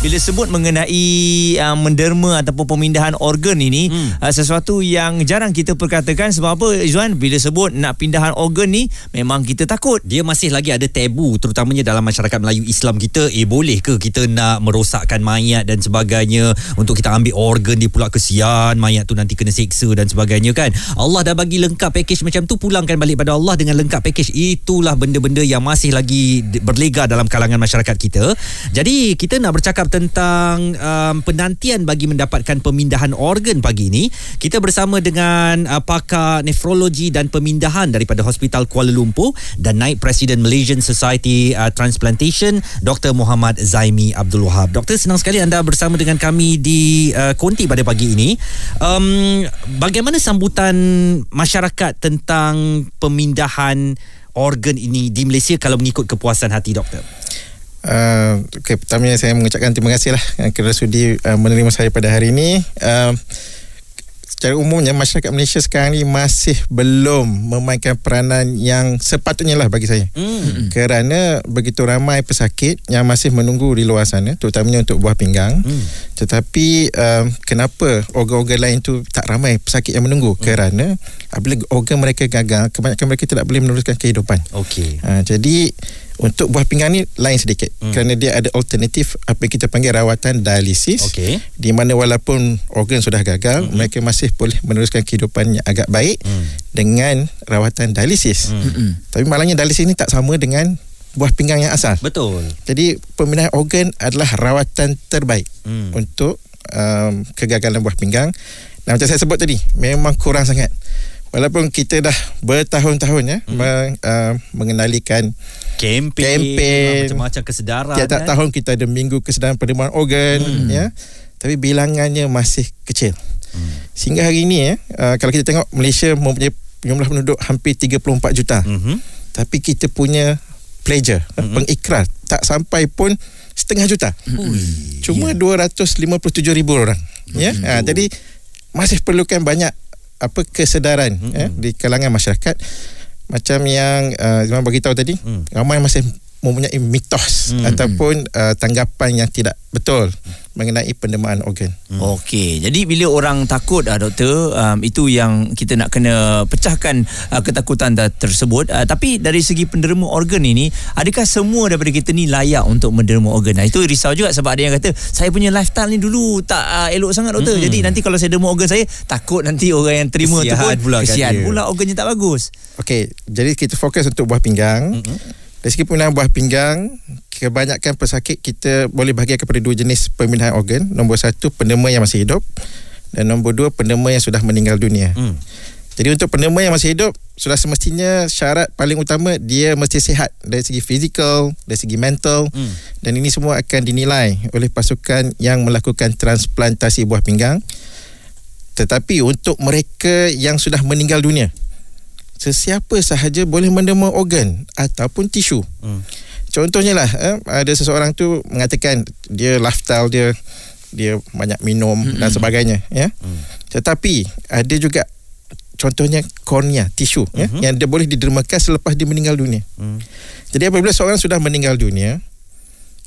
Bila sebut mengenai uh, menderma ataupun pemindahan organ ini hmm. uh, sesuatu yang jarang kita perkatakan sebab apa Izwan bila sebut nak pindahan organ ni memang kita takut. Dia masih lagi ada tabu terutamanya dalam masyarakat Melayu Islam kita eh boleh ke kita nak merosakkan mayat dan sebagainya untuk kita ambil organ dia pula kesian mayat tu nanti kena seksa dan sebagainya kan. Allah dah bagi lengkap package macam tu pulangkan balik pada Allah dengan lengkap package itulah benda-benda yang masih lagi berlega dalam kalangan masyarakat kita. Jadi kita nak bercakap tentang um, penantian bagi mendapatkan pemindahan organ pagi ini. Kita bersama dengan uh, pakar nefrologi dan pemindahan daripada Hospital Kuala Lumpur dan naib Presiden Malaysian Society uh, Transplantation Dr. Muhammad Zaimi Abdul Wahab. Doktor senang sekali anda bersama dengan kami di uh, Konti pada pagi ini. Um, bagaimana sambutan masyarakat tentang pemindahan organ ini di Malaysia kalau mengikut kepuasan hati doktor? Uh, okay, pertamanya saya mengucapkan terima kasih lah kerana sudi uh, menerima saya pada hari ini. Uh, secara umumnya masyarakat Malaysia sekarang ni masih belum memainkan peranan yang sepatutnya lah bagi saya. Mm. Kerana begitu ramai pesakit yang masih menunggu di luar sana, terutamanya untuk buah pinggang. Mm. Tetapi uh, kenapa organ-organ lain tu tak ramai pesakit yang menunggu? Mm. Kerana apabila organ mereka gagal, kebanyakan mereka tidak boleh meneruskan kehidupan. Okey. Uh, jadi untuk buah pinggang ni lain sedikit hmm. kerana dia ada alternatif apa yang kita panggil rawatan dialisis Okey. di mana walaupun organ sudah gagal hmm. mereka masih boleh meneruskan kehidupan yang agak baik hmm. dengan rawatan dialisis hmm. Hmm. tapi malangnya dialisis ni tak sama dengan buah pinggang yang asal Betul. jadi pemindahan organ adalah rawatan terbaik hmm. untuk um, kegagalan buah pinggang dan macam saya sebut tadi memang kurang sangat walaupun kita dah bertahun-tahun ya hmm. meng, uh, mengenalikan Kempen, Kempen. macam-macam kesedaran. tiap-tiap kan? tahun kita ada minggu kesedaran penerimaan organ hmm. ya tapi bilangannya masih kecil hmm. sehingga hari ini ya uh, kalau kita tengok Malaysia mempunyai jumlah penduduk hampir 34 juta Mhm. tapi kita punya pledger hmm. pengikrar tak sampai pun setengah juta Ui, cuma ya. 257 ribu orang ya ha, jadi masih perlukan banyak apa kesedaran Mm-mm. ya di kalangan masyarakat macam yang uh, Zaman bagi tahu tadi Mm. ramai masih mempunyai mitos Mm. ataupun uh, tanggapan yang tidak betul mengenai penerimaan organ Hmm. Okey, jadi bila orang takut ah doktor, um, itu yang kita nak kena pecahkan uh, ketakutan dah tersebut. Uh, tapi dari segi penderma organ ini, adakah semua daripada kita ni layak untuk menderma organ? Nah, itu risau juga sebab ada yang kata saya punya lifestyle ni dulu tak uh, elok sangat doktor. Mm-mm. Jadi nanti kalau saya derma organ saya, takut nanti orang yang terima tu Kesian pun pula kan kesian pula organnya tak bagus. Okey, jadi kita fokus untuk buah pinggang. Mm-hmm. Dari segi pemindahan buah pinggang, kebanyakan pesakit kita boleh bahagikan kepada dua jenis pemindahan organ. Nombor satu, penderma yang masih hidup. Dan nombor dua, penderma yang sudah meninggal dunia. Hmm. Jadi untuk penderma yang masih hidup, sudah semestinya syarat paling utama dia mesti sihat dari segi fizikal, dari segi mental. Hmm. Dan ini semua akan dinilai oleh pasukan yang melakukan transplantasi buah pinggang. Tetapi untuk mereka yang sudah meninggal dunia, sesiapa sahaja boleh menderma organ ataupun tisu. Hmm. Contohnya lah, eh, ada seseorang tu mengatakan dia lifestyle dia dia banyak minum mm-hmm. dan sebagainya, ya. Hmm. Tetapi ada juga contohnya kornea, tisu, ya, Mhm. yang dia boleh didermakan selepas dia meninggal dunia. Hmm. Jadi apabila seorang sudah meninggal dunia,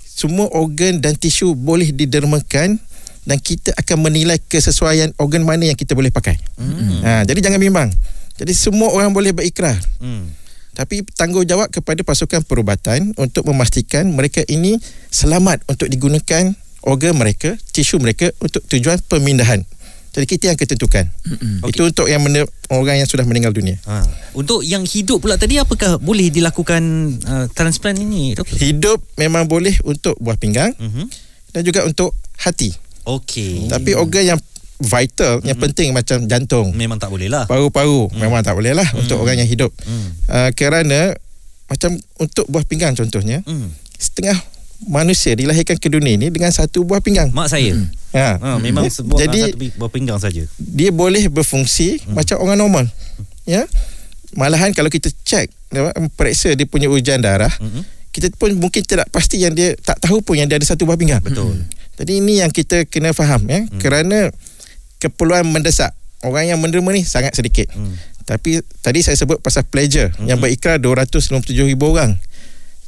semua organ dan tisu boleh didermakan dan kita akan menilai kesesuaian organ mana yang kita boleh pakai. Hmm. Ha, jadi jangan bimbang. Jadi semua orang boleh berikrar. Hmm. Tapi tanggungjawab kepada pasukan perubatan untuk memastikan mereka ini selamat untuk digunakan organ mereka, tisu mereka untuk tujuan pemindahan. Jadi kita yang ketentukan. Okey. Itu untuk yang men- orang yang sudah meninggal dunia. Ha. Untuk yang hidup pula tadi apakah boleh dilakukan uh, transplant ini doktor? Hidup memang boleh untuk buah pinggang Mhm. dan juga untuk hati. Okey. Tapi organ yang vital, yang penting macam jantung, memang tak boleh lah. paru-paru memang tak boleh lah untuk orang yang hidup. Hmm. Uh, kerana macam untuk buah pinggang contohnya, Hmm. setengah manusia dilahirkan ke dunia ini dengan satu buah pinggang. Mak saya. Ha. Ha, memang sebuah Jadi- satu buah pinggang saja. Dia boleh berfungsi hmm. macam orang normal. Ya. Malahan kalau kita cek periksa dia punya ujian darah, Mhm. kita pun mungkin tidak pasti yang dia tak tahu pun yang dia ada satu buah pinggang. Betul. Jadi ini yang kita kena faham ya. Hmm. Kerana keperluan mendesak orang yang menerima ni sangat sedikit. Hmm. Tapi tadi saya sebut pasal pledger hmm. yang berikrar 297,000 orang.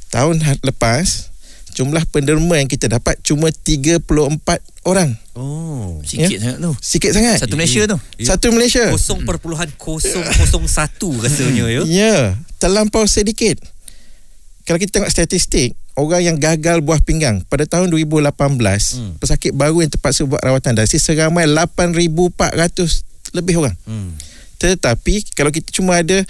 Tahun ha- lepas jumlah penderma yang kita dapat cuma 34 orang. Oh. Sikit Ya. sangat tu. Sikit sangat. Satu Malaysia tu. Satu Malaysia. 0.001 rasanya ya. Ya, terlampau sedikit. Kalau kita tengok statistik, orang yang gagal buah pinggang pada tahun 2018, hmm. pesakit baru yang terpaksa buat rawatan dialisis seramai 8,400 lebih orang. Hmm. Tetapi kalau kita cuma ada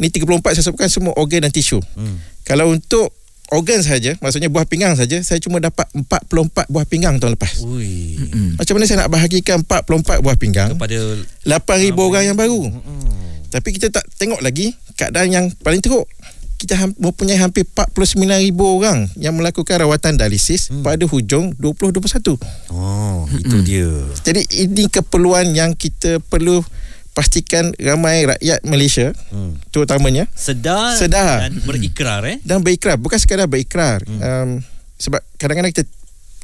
ni 34 saya sebutkan semua organ dan tisu. Hmm. Kalau untuk organ saja, maksudnya buah pinggang saja, saya cuma dapat 44 buah pinggang tahun lepas. Ui. Hmm. Macam mana saya nak bahagikan 44 buah pinggang Kepada 8,000 orang yang baru. Hmm. Tapi kita tak tengok lagi keadaan yang paling teruk. Kita mempunyai hampir 49,000 orang yang melakukan rawatan dialisis hmm. pada hujung 2021. Oh, itu dia. Jadi ini keperluan yang kita perlu pastikan ramai rakyat Malaysia Hmm. terutamanya Sedar, Sedar. dan berikrar eh. dan berikrar bukan sekadar berikrar hmm. um, sebab kadang-kadang kita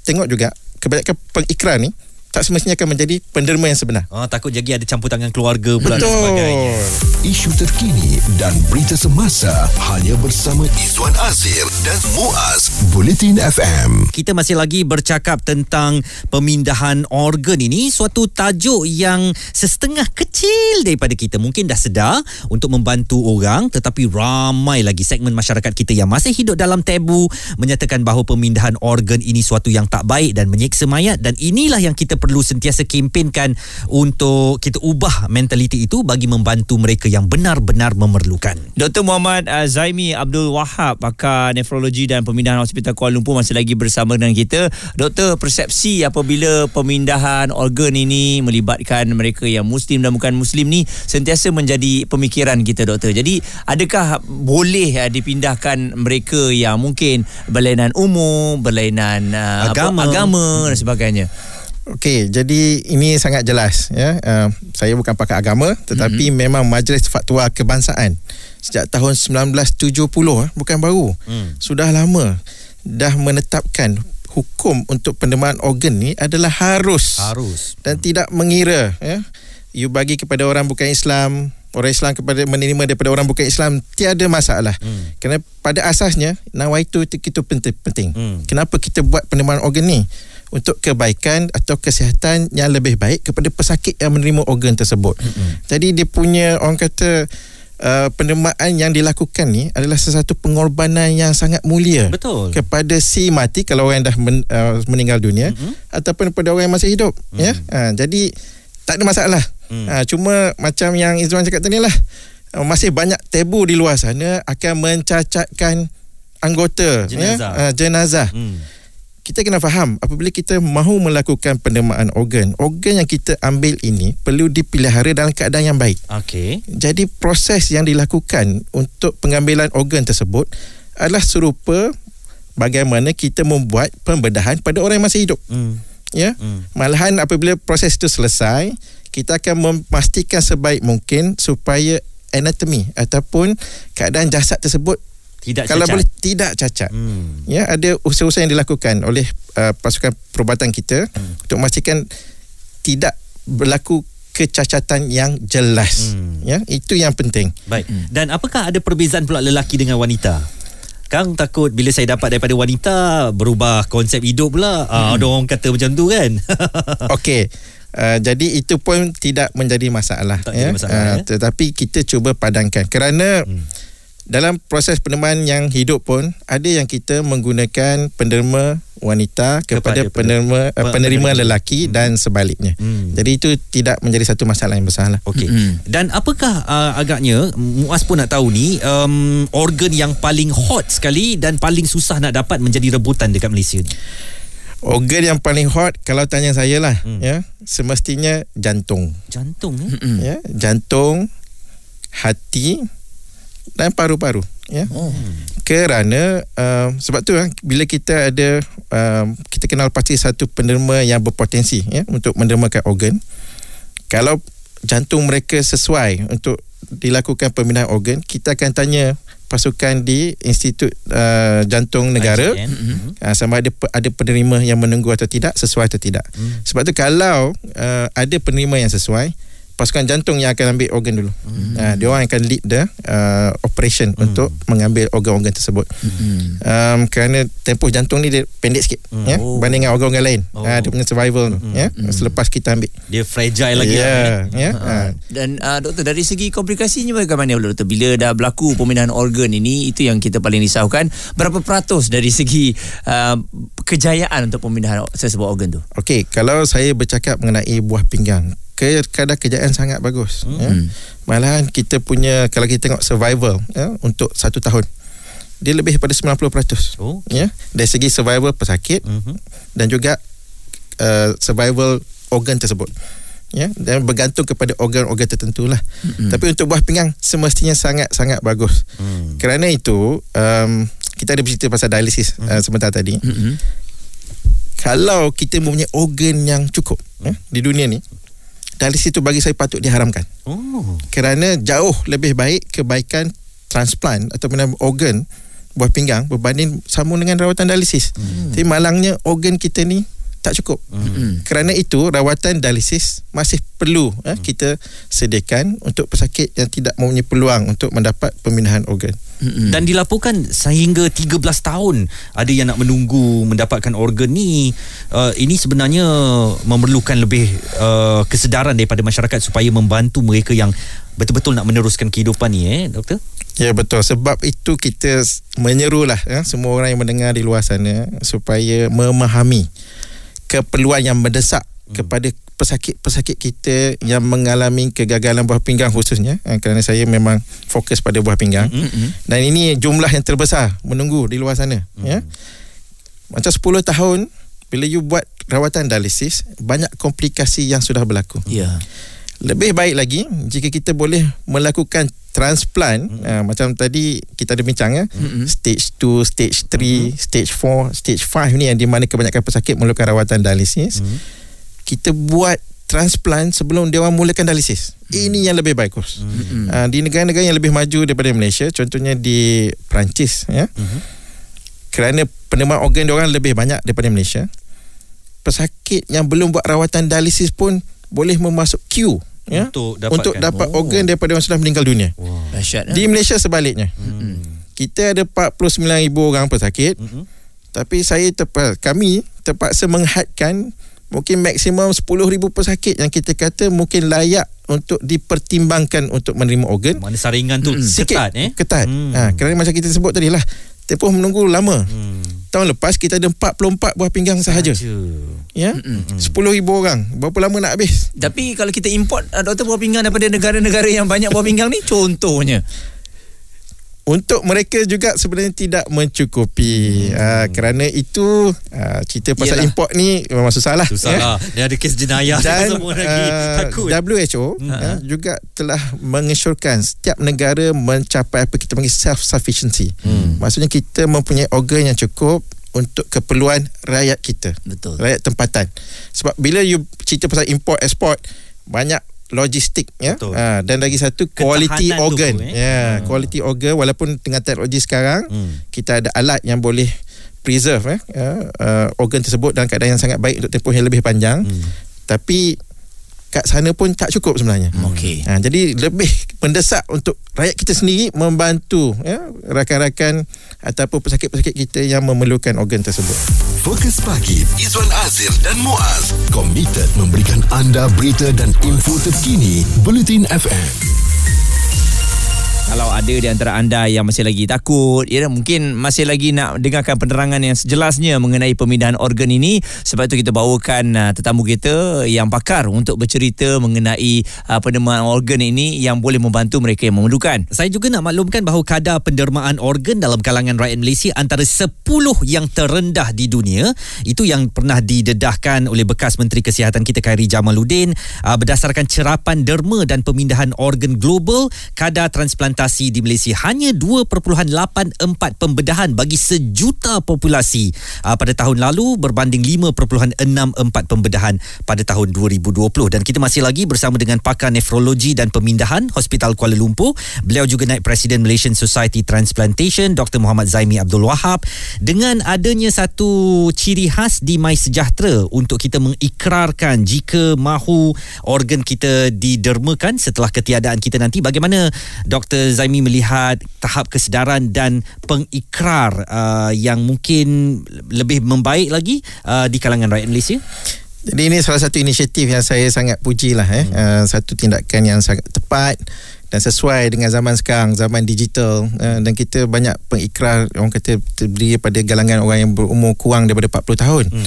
tengok juga kebanyakan pengikrar ni tak semestinya akan menjadi penderma yang sebenar. Oh, takut jadi ada campur tangan keluarga pula dan sebagainya. Isu terkini dan berita semasa hanya bersama Izwan Azir dan Muaz Bulletin FM. Kita masih lagi bercakap tentang pemindahan organ ini suatu tajuk yang setengah kecil daripada kita mungkin dah sedar untuk membantu orang tetapi ramai lagi segmen masyarakat kita yang masih hidup dalam tabu menyatakan bahawa pemindahan organ ini suatu yang tak baik dan menyeksa mayat dan inilah yang kita perlu sentiasa kempenkan untuk kita ubah mentaliti itu bagi membantu mereka yang benar-benar memerlukan. Dr. Muhammad uh, Zaimi Abdul Wahab pakar nefrologi dan pemindahan Hospital Kuala Lumpur masih lagi bersama dengan kita. Doktor, persepsi apabila pemindahan organ ini melibatkan mereka yang muslim dan bukan muslim ni sentiasa menjadi pemikiran kita doktor. Jadi, adakah boleh uh, dipindahkan mereka yang mungkin berlainan umur, berlainan uh, Agama. apa, agama dan sebagainya? Okey, jadi ini sangat jelas ya. Uh, saya bukan pakar agama tetapi mm-hmm. memang Majlis Fatwa Kebangsaan sejak tahun 1970 eh, bukan baru. Hmm. Sudah lama dah menetapkan hukum untuk penerimaan organ ni adalah harus Harus. dan tidak mengira ya. You bagi kepada orang bukan Islam, orang Islam kepada menerima daripada orang bukan Islam tiada masalah. Hmm. Kerana pada asasnya nawaitu itu, itu penting. Hmm. Kenapa kita buat penerimaan organ ni? Untuk kebaikan atau kesihatan yang lebih baik kepada pesakit yang menerima organ tersebut. Hmm. Jadi dia punya orang kata uh, penerimaan yang dilakukan ni adalah sesuatu pengorbanan yang sangat mulia Betul. kepada si mati kalau orang yang dah men, uh, meninggal dunia Mhm. ataupun kepada orang yang masih hidup Mhm. ya uh, jadi tak ada masalah Hmm. uh, cuma macam yang Izwan cakap tadi lah uh, masih banyak tabu di luar sana akan mencacatkan anggota Jenazah. ya uh, jenazah Hmm. Kita kena faham apabila kita mahu melakukan penerimaan organ organ yang kita ambil ini perlu dipelihara dalam keadaan yang baik Okey. jadi proses yang dilakukan untuk pengambilan organ tersebut adalah serupa bagaimana kita membuat pembedahan pada orang yang masih hidup. Hmm. Ya. Hmm. Malahan apabila proses itu selesai, kita akan memastikan sebaik mungkin supaya anatomi ataupun keadaan jasad tersebut Tidak kalau cacat. boleh tidak cacat. Hmm. Ya, ada usaha-usaha yang dilakukan oleh uh, pasukan perubatan kita Hmm. untuk memastikan tidak berlaku kecacatan yang jelas. Hmm. Ya, itu yang penting. Baik. Dan apakah ada perbezaan pula lelaki dengan wanita? Kang takut bila saya dapat daripada wanita berubah konsep hidup pula. Ah, ada orang kata macam tu kan. Okey. Uh, jadi itu pun tidak menjadi masalah Tak jadi masalah, Uh, ya. tetapi kita cuba padankan kerana Hmm. Dalam proses penerimaan yang hidup pun ada yang kita menggunakan penderma wanita kepada, Kepada penerima pe- uh, penerima penerima. lelaki dan sebaliknya. Hmm. Jadi itu tidak menjadi satu masalah yang besar lah. Okey. Mm-mm. Dan apakah uh, agaknya Muaz pun nak tahu ni um, organ yang paling hot sekali dan paling susah nak dapat menjadi rebutan dekat Malaysia ni. Organ yang paling hot kalau tanya saya lah Hmm. ya semestinya jantung. Jantung eh. Mm-mm. Ya, jantung, hati dan paru-paru ya. Oh. kerana uh, sebab tu uh, bila kita ada uh, kita kenal pasti satu penerima yang berpotensi ya untuk mendermakan organ kalau jantung mereka sesuai untuk dilakukan pemindahan organ kita akan tanya pasukan di Institut uh, Jantung Negara uh, sama ada ada penerima yang menunggu atau tidak sesuai atau tidak Hmm. sebab tu kalau uh, ada penerima yang sesuai pasukan jantung yang akan ambil organ dulu. Hmm. Uh, dia orang akan lead the uh, operation hmm. untuk mengambil organ-organ tersebut. Hmm. Um, kerana tempoh jantung ni dia pendek sikit hmm. ya oh. banding dengan organ-organ lain. Oh. Uh, dia punya survival tu hmm. ya hmm. selepas kita ambil. Dia fragile lagi. Ya. Yeah. Ya. Uh. Dan uh, doktor dari segi komplikasinya bagaimana doktor bila dah berlaku pemindahan organ ini itu yang kita paling risaukan berapa peratus dari segi uh, kejayaan untuk pemindahan sesebuah organ tu? Okey, kalau saya bercakap mengenai buah pinggang kadar kejayaan sangat bagus hmm. ya. malahan kita punya kalau kita tengok survival ya, untuk satu tahun dia lebih daripada 90% oh. ya dari segi survival pesakit uh-huh. dan juga uh, survival organ tersebut ya dan bergantung kepada organ-organ tertentu lah uh-huh. tapi untuk buah pinggang semestinya sangat-sangat bagus uh-huh. kerana itu um, kita ada bercerita pasal dialisis uh-huh. uh, sebentar tadi uh-huh. kalau kita mempunyai organ yang cukup uh-huh. ya, di dunia ni dialisis itu bagi saya patut diharamkan. Oh. Kerana jauh lebih baik kebaikan transplant atau organ buah pinggang berbanding sambung dengan rawatan dialisis. Hmm. Tapi malangnya organ kita ni tak cukup. Hmm. Kerana itu rawatan dialisis masih perlu eh, kita sediakan untuk pesakit yang tidak mempunyai peluang untuk mendapat pemindahan organ. Hmm. Dan dilaporkan sehingga 13 tahun ada yang nak menunggu mendapatkan organ ni. Uh, ini sebenarnya memerlukan lebih uh, kesedaran daripada masyarakat supaya membantu mereka yang betul-betul nak meneruskan kehidupan ni eh doktor. Ya betul sebab itu kita menyerulah ya, semua orang yang mendengar di luar sana supaya memahami keperluan yang mendesak hmm. kepada pesakit-pesakit kita yang mengalami kegagalan buah pinggang khususnya eh, kerana saya memang fokus pada buah pinggang hmm. hmm. dan ini jumlah yang terbesar menunggu di luar sana hmm. ya macam 10 tahun bila you buat rawatan dialisis banyak komplikasi yang sudah berlaku ya yeah. lebih baik lagi jika kita boleh melakukan transplant mm-hmm. uh, macam tadi kita ada bincang ya mm-hmm. stage 2 stage 3 mm-hmm. stage 4 stage 5 ni yang di mana kebanyakan pesakit memerlukan rawatan dialisis mm-hmm. kita buat transplant sebelum dia orang mulakan dialisis mm-hmm. ini yang lebih bagus mm-hmm. uh, di negara-negara yang lebih maju daripada Malaysia contohnya di Perancis ya mm-hmm. kerana penerimaan organ dia orang lebih banyak daripada Malaysia pesakit yang belum buat rawatan dialisis pun boleh memasuk queue ya untuk dapatkan untuk dapat oh. organ daripada orang sudah meninggal dunia. Wow. Dahsyat. Di Malaysia sebaliknya. Hmm. Kita ada 49,000 orang pesakit. Hmm. Tapi saya terpaksa kami terpaksa menghadkan mungkin maksimum 10,000 pesakit yang kita kata mungkin layak untuk dipertimbangkan untuk menerima organ. Mana saringan tu hmm. ketat eh? Ketat. Hmm. Ha, kerana macam kita sebut tadi lah tempoh menunggu lama. Hmm. Tahun lepas kita ada 44 buah pinggang sahaja. Ya. Mm-mm. 10,000 orang. Berapa lama nak habis? Tapi kalau kita import doktor buah pinggang daripada negara-negara yang banyak buah pinggang ni contohnya untuk mereka juga sebenarnya tidak mencukupi hmm. uh, kerana itu uh, cerita pasal Yalah. import ni memang susah lah susah ya. lah dia ada kes jenayah dan semua lagi. Uh, takut WHO hmm. uh, juga telah mengesyorkan setiap negara mencapai apa kita panggil self-sufficiency hmm. maksudnya kita mempunyai organ yang cukup untuk keperluan rakyat kita betul rakyat tempatan sebab bila you cerita pasal import export banyak logistik ya ha, dan lagi satu quality Ketahanan organ tu, eh? ya hmm. quality organ walaupun dengan teknologi sekarang hmm. kita ada alat yang boleh preserve eh, ya, uh, organ tersebut dalam keadaan yang sangat baik untuk tempoh yang lebih panjang hmm. tapi kat sana pun tak cukup sebenarnya. Hmm. Okey. Ha, jadi lebih mendesak untuk rakyat kita sendiri membantu ya, rakan-rakan ataupun pesakit-pesakit kita yang memerlukan organ tersebut. Fokus pagi Izwan Azir dan Muaz komited memberikan anda berita dan info terkini Bulletin FM. Kalau ada di antara anda yang masih lagi takut, ya mungkin masih lagi nak dengarkan penerangan yang sejelasnya mengenai pemindahan organ ini, sebab itu kita bawakan uh, tetamu kita yang pakar untuk bercerita mengenai uh, penerimaan organ ini yang boleh membantu mereka yang memerlukan. Saya juga nak maklumkan bahawa kadar pendermaan organ dalam kalangan rakyat Malaysia antara 10 yang terendah di dunia. Itu yang pernah didedahkan oleh bekas Menteri Kesihatan kita Khairi Jamaluddin uh, berdasarkan cerapan derma dan pemindahan organ global, kadar transplantasi populasi di Malaysia hanya 2.84 pembedahan bagi sejuta populasi uh, pada tahun lalu berbanding 5.64 pembedahan pada tahun 2020 dan kita masih lagi bersama dengan pakar nefrologi dan pemindahan Hospital Kuala Lumpur beliau juga naik Presiden Malaysian Society Transplantation Dr. Muhammad Zaimi Abdul Wahab dengan adanya satu ciri khas di My Sejahtera untuk kita mengikrarkan jika mahu organ kita didermakan setelah ketiadaan kita nanti bagaimana Dr. Zaimi melihat tahap kesedaran dan pengikrar uh, yang mungkin lebih membaik lagi uh, di kalangan rakyat Malaysia Jadi ini salah satu inisiatif yang saya sangat puji lah eh. Hmm. Uh, satu tindakan yang sangat tepat dan sesuai dengan zaman sekarang, zaman digital uh, dan kita banyak pengikrar orang kata terdiri pada galangan orang yang berumur kurang daripada 40 tahun. Hmm.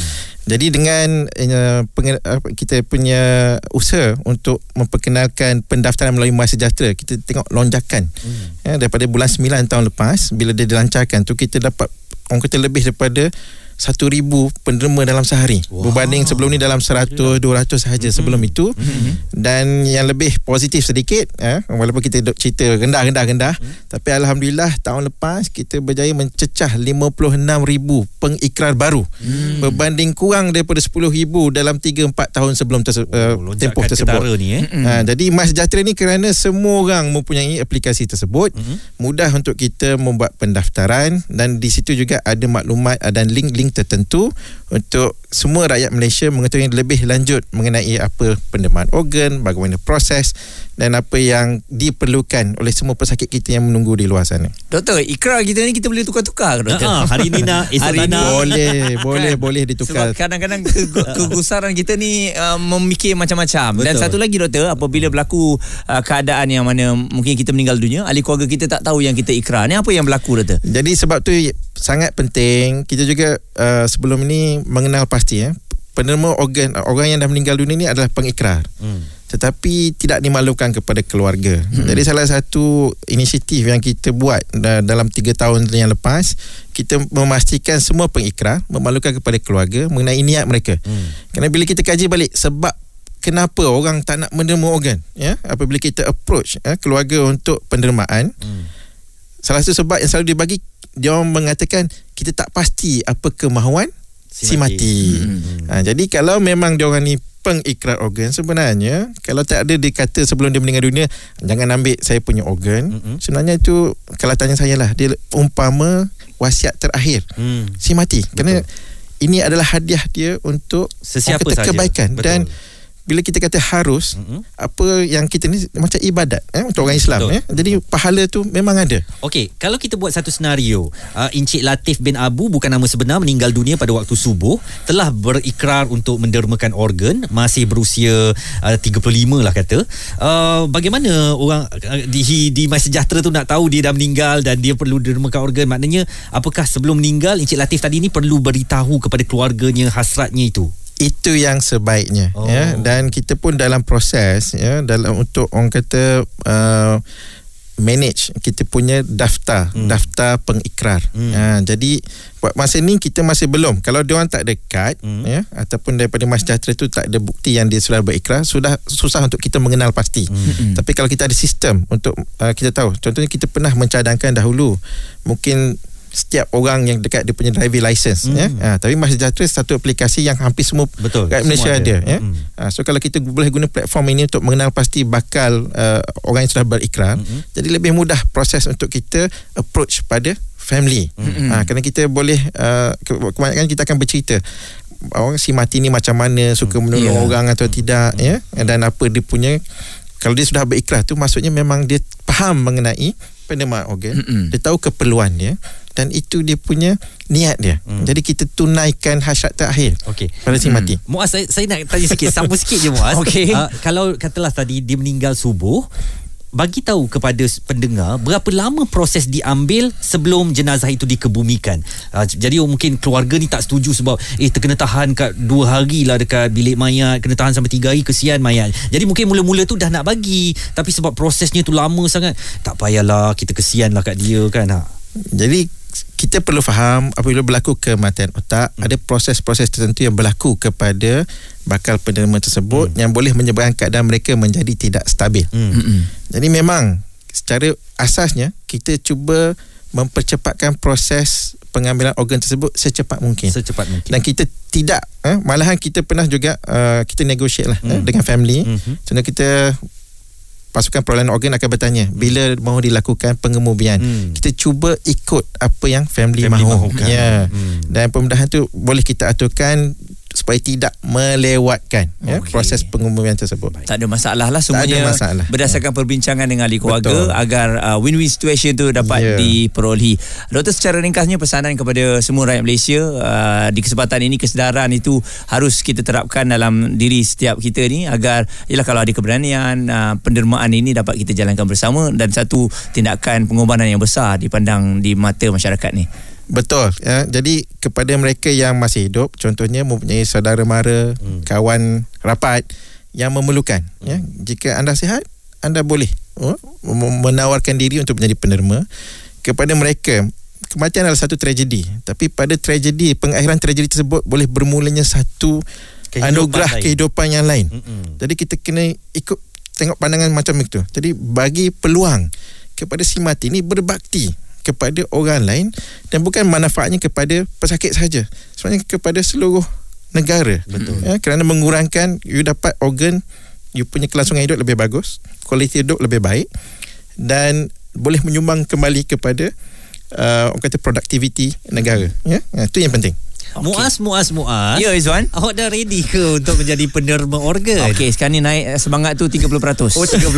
Jadi dengan uh, penge- uh, kita punya usaha untuk memperkenalkan pendaftaran melalui Masa Sejahtera, kita tengok lonjakan. Hmm. Ya, daripada bulan 9 tahun lepas bila dia dilancarkan tu kita dapat orang kata lebih daripada 1000 penderma dalam sehari wow. berbanding sebelum ni dalam 100 200 sahaja mm-hmm. sebelum itu mm-hmm. dan yang lebih positif sedikit eh walaupun kita cerita rendah-rendah rendah mm-hmm. tapi alhamdulillah tahun lepas kita berjaya mencecah 56000 pengikrar baru mm. berbanding kurang daripada 10000 dalam 3 4 tahun sebelum terse- oh, uh, tempoh tersebut ni eh mm-hmm. ha, jadi Mas Sejahtera ni kerana semua orang mempunyai aplikasi tersebut mm-hmm. mudah untuk kita membuat pendaftaran dan di situ juga ada maklumat dan link-link tertentu untuk semua rakyat Malaysia mengetahui lebih lanjut mengenai apa pendermaan organ, bagaimana proses dan apa yang diperlukan oleh semua pesakit kita yang menunggu di luar sana. Doktor, ikrar kita ni kita boleh tukar-tukar ke doktor? Ha, hari ni nak, esok Hari ni- nak. Boleh, boleh, Kan? boleh ditukar. Sebab kadang-kadang ke- kegusaran kita ni uh, memikir macam-macam. Dan Betul. satu lagi doktor, apabila berlaku uh, keadaan yang mana mungkin kita meninggal dunia, ahli keluarga kita tak tahu yang kita ikrar. Ni apa yang berlaku doktor? Jadi sebab tu sangat penting kita juga uh, sebelum ini mengenal pasti ya. Penerima organ orang yang dah meninggal dunia ni adalah pengikrar. Hmm. Tetapi tidak dimaklumkan kepada keluarga. Hmm. Jadi salah satu inisiatif yang kita buat dalam 3 tahun yang lepas, kita memastikan semua pengikrar memaklumkan kepada keluarga mengenai niat mereka. Hmm. Kerana bila kita kaji balik sebab kenapa orang tak nak menerima organ ya apabila kita approach ya, keluarga untuk pendermaan Hmm. salah satu sebab yang selalu dibagi dia orang mengatakan kita tak pasti apa kemahuan Si si mati. mati. Hmm. Ha, jadi kalau memang dia orang ni pengikrar organ sebenarnya kalau tak ada dikata sebelum dia meninggal dunia jangan ambil saya punya organ Mm-mm. sebenarnya itu kalau tanya saya lah dia umpama wasiat terakhir Hmm. si mati kerana ini adalah hadiah dia untuk Sesiapa kata sahaja. kebaikan Betul. dan bila kita kata harus Mm-mm. apa yang kita ni macam ibadat eh, untuk orang Islam Betul. eh. jadi pahala tu memang ada Okey, kalau kita buat satu senario, uh, Encik Latif bin Abu bukan nama sebenar meninggal dunia pada waktu subuh, telah berikrar untuk mendermakan organ, masih berusia uh, 35 lah kata. Uh, bagaimana orang uh, di di Mas Sejahtera tu nak tahu dia dah meninggal dan dia perlu dermakan organ? Maknanya apakah sebelum meninggal Encik Latif tadi ni perlu beritahu kepada keluarganya hasratnya itu? Itu yang sebaiknya Oh. ya dan kita pun dalam proses ya dalam untuk orang kata uh, manage kita punya daftar hmm. daftar pengikrar Hmm. hmm. ha, jadi buat masa ni kita masih belum kalau dia orang tak ada kad Hmm. hmm. ya ataupun daripada Mas tu tak ada bukti yang dia sudah berikrar sudah susah untuk kita mengenal pasti hmm. tapi kalau kita ada sistem untuk uh, kita tahu contohnya kita pernah mencadangkan dahulu mungkin setiap orang yang dekat dia punya driving license Hmm. ya ha, tapi Mas Sejahtera satu aplikasi yang hampir semua Betul, semua Malaysia ada. ada, ya Hmm. ha, so kalau kita boleh guna platform ini untuk mengenal pasti bakal uh, orang yang sudah berikrar Hmm. jadi lebih mudah proses untuk kita approach pada family Hmm. ha, kerana kita boleh uh, ke- kebanyakan kita akan bercerita orang si mati ni macam mana suka menolong Ya. orang atau tidak ya dan apa dia punya kalau dia sudah berikrar tu maksudnya memang dia faham mengenai penerimaan organ dia tahu keperluan dia dan itu dia punya niat dia Mm. jadi kita tunaikan hasrat terakhir Okey. pada si mati Muaz saya, saya nak tanya sikit Sambung sikit je Muaz Okey. uh, Kalau katalah tadi Dia meninggal subuh bagi tahu kepada pendengar berapa lama proses diambil sebelum jenazah itu dikebumikan. Uh, jadi oh, mungkin keluarga ni tak setuju sebab eh terkena tahan kat dua hari lah dekat bilik mayat, kena tahan sampai tiga hari kesian mayat. Jadi mungkin mula-mula tu dah nak bagi tapi sebab prosesnya tu lama sangat tak payahlah kita kesian lah kat dia kan. Ha. Jadi kita perlu faham apabila berlaku kematian otak hmm. ada proses-proses tertentu yang berlaku kepada bakal penerima tersebut hmm. yang boleh menyebabkan keadaan mereka menjadi tidak stabil. Hmm. Mm-mm. Jadi memang secara asasnya kita cuba mempercepatkan proses pengambilan organ tersebut secepat mungkin. Secepat mungkin. Dan kita tidak eh, malahan kita pernah juga uh, kita negotiate lah eh, dengan family. Mhm. Contoh kita pasukan perolehan organ akan bertanya bila mahu dilakukan pengemubian. Hmm. Kita cuba ikut apa yang family, Family mahu. mahukan. Ya. Hmm. Dan pemudahan tu boleh kita aturkan supaya tidak melewatkan ya, Okey. proses pengemubian tersebut. Tak ada masalah lah ada semuanya masalah. berdasarkan perbincangan dengan ahli keluarga Betul. agar uh, win-win situation tu dapat Ya. diperolehi. Doktor secara ringkasnya pesanan kepada semua rakyat Malaysia uh, di kesempatan ini kesedaran itu harus kita terapkan dalam diri setiap kita ni agar ialah kalau ada keberanian uh, pendermaan ini dapat kita jalankan bersama dan satu tindakan pengorbanan yang besar dipandang di mata masyarakat ni. Betul ya. Jadi kepada mereka yang masih hidup contohnya mempunyai saudara mara, hmm. kawan rapat yang memerlukan ya. Jika anda sihat, anda boleh oh, mem- menawarkan diri untuk menjadi penerima kepada mereka kematian adalah satu tragedi tapi pada tragedi pengakhiran tragedi tersebut boleh bermulanya satu Kehidupan anugerah lain. kehidupan yang lain. Mm-mm. Jadi kita kena ikut tengok pandangan macam itu. Jadi bagi peluang kepada si mati ni berbakti kepada orang lain dan bukan manfaatnya kepada pesakit saja. Sebenarnya kepada seluruh negara. Betul. Ya, kerana mengurangkan you dapat organ you punya kelangsungan hidup lebih bagus, kualiti hidup lebih baik dan boleh menyumbang kembali kepada uh, orang kata productivity negara. Ya, Ya, itu yang penting. Muaz, Muaz, Muaz. Ya Izwan. Awak dah ready ke untuk menjadi penerima organ? Okey, sekarang ni naik eh, semangat tu 30%. Oh, 30%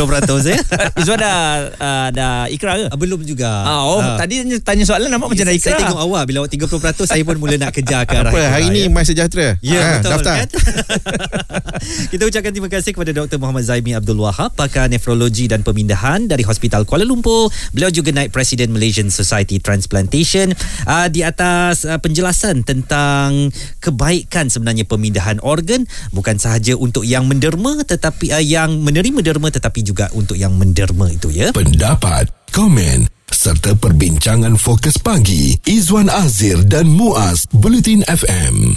ya? Izwan dah uh, dah ikrar ke? Ah, Belum juga. Ah, oh, Ah. tadi tanya- tanya soalan nampak macam dah ikrar. saya tengok awak bila awak 30% saya pun mula nak kejar ke arah Apa hari lah, ni ya. My Sejahtera? Ya Ah, betul daftar. kan Kita ucapkan terima kasih kepada Dr. Muhammad Zaimi Abdul Wahab Pakar nefrologi dan pemindahan Dari Hospital Kuala Lumpur Beliau juga naik Presiden Malaysian Society Transplantation uh, Di atas uh, penjelasan tentang Kebaikan sebenarnya pemindahan organ Bukan sahaja untuk yang menderma Tetapi uh, yang menerima derma Tetapi juga untuk yang menderma itu ya Pendapat, komen serta perbincangan fokus pagi Izwan Azir dan Muaz Bulletin FM.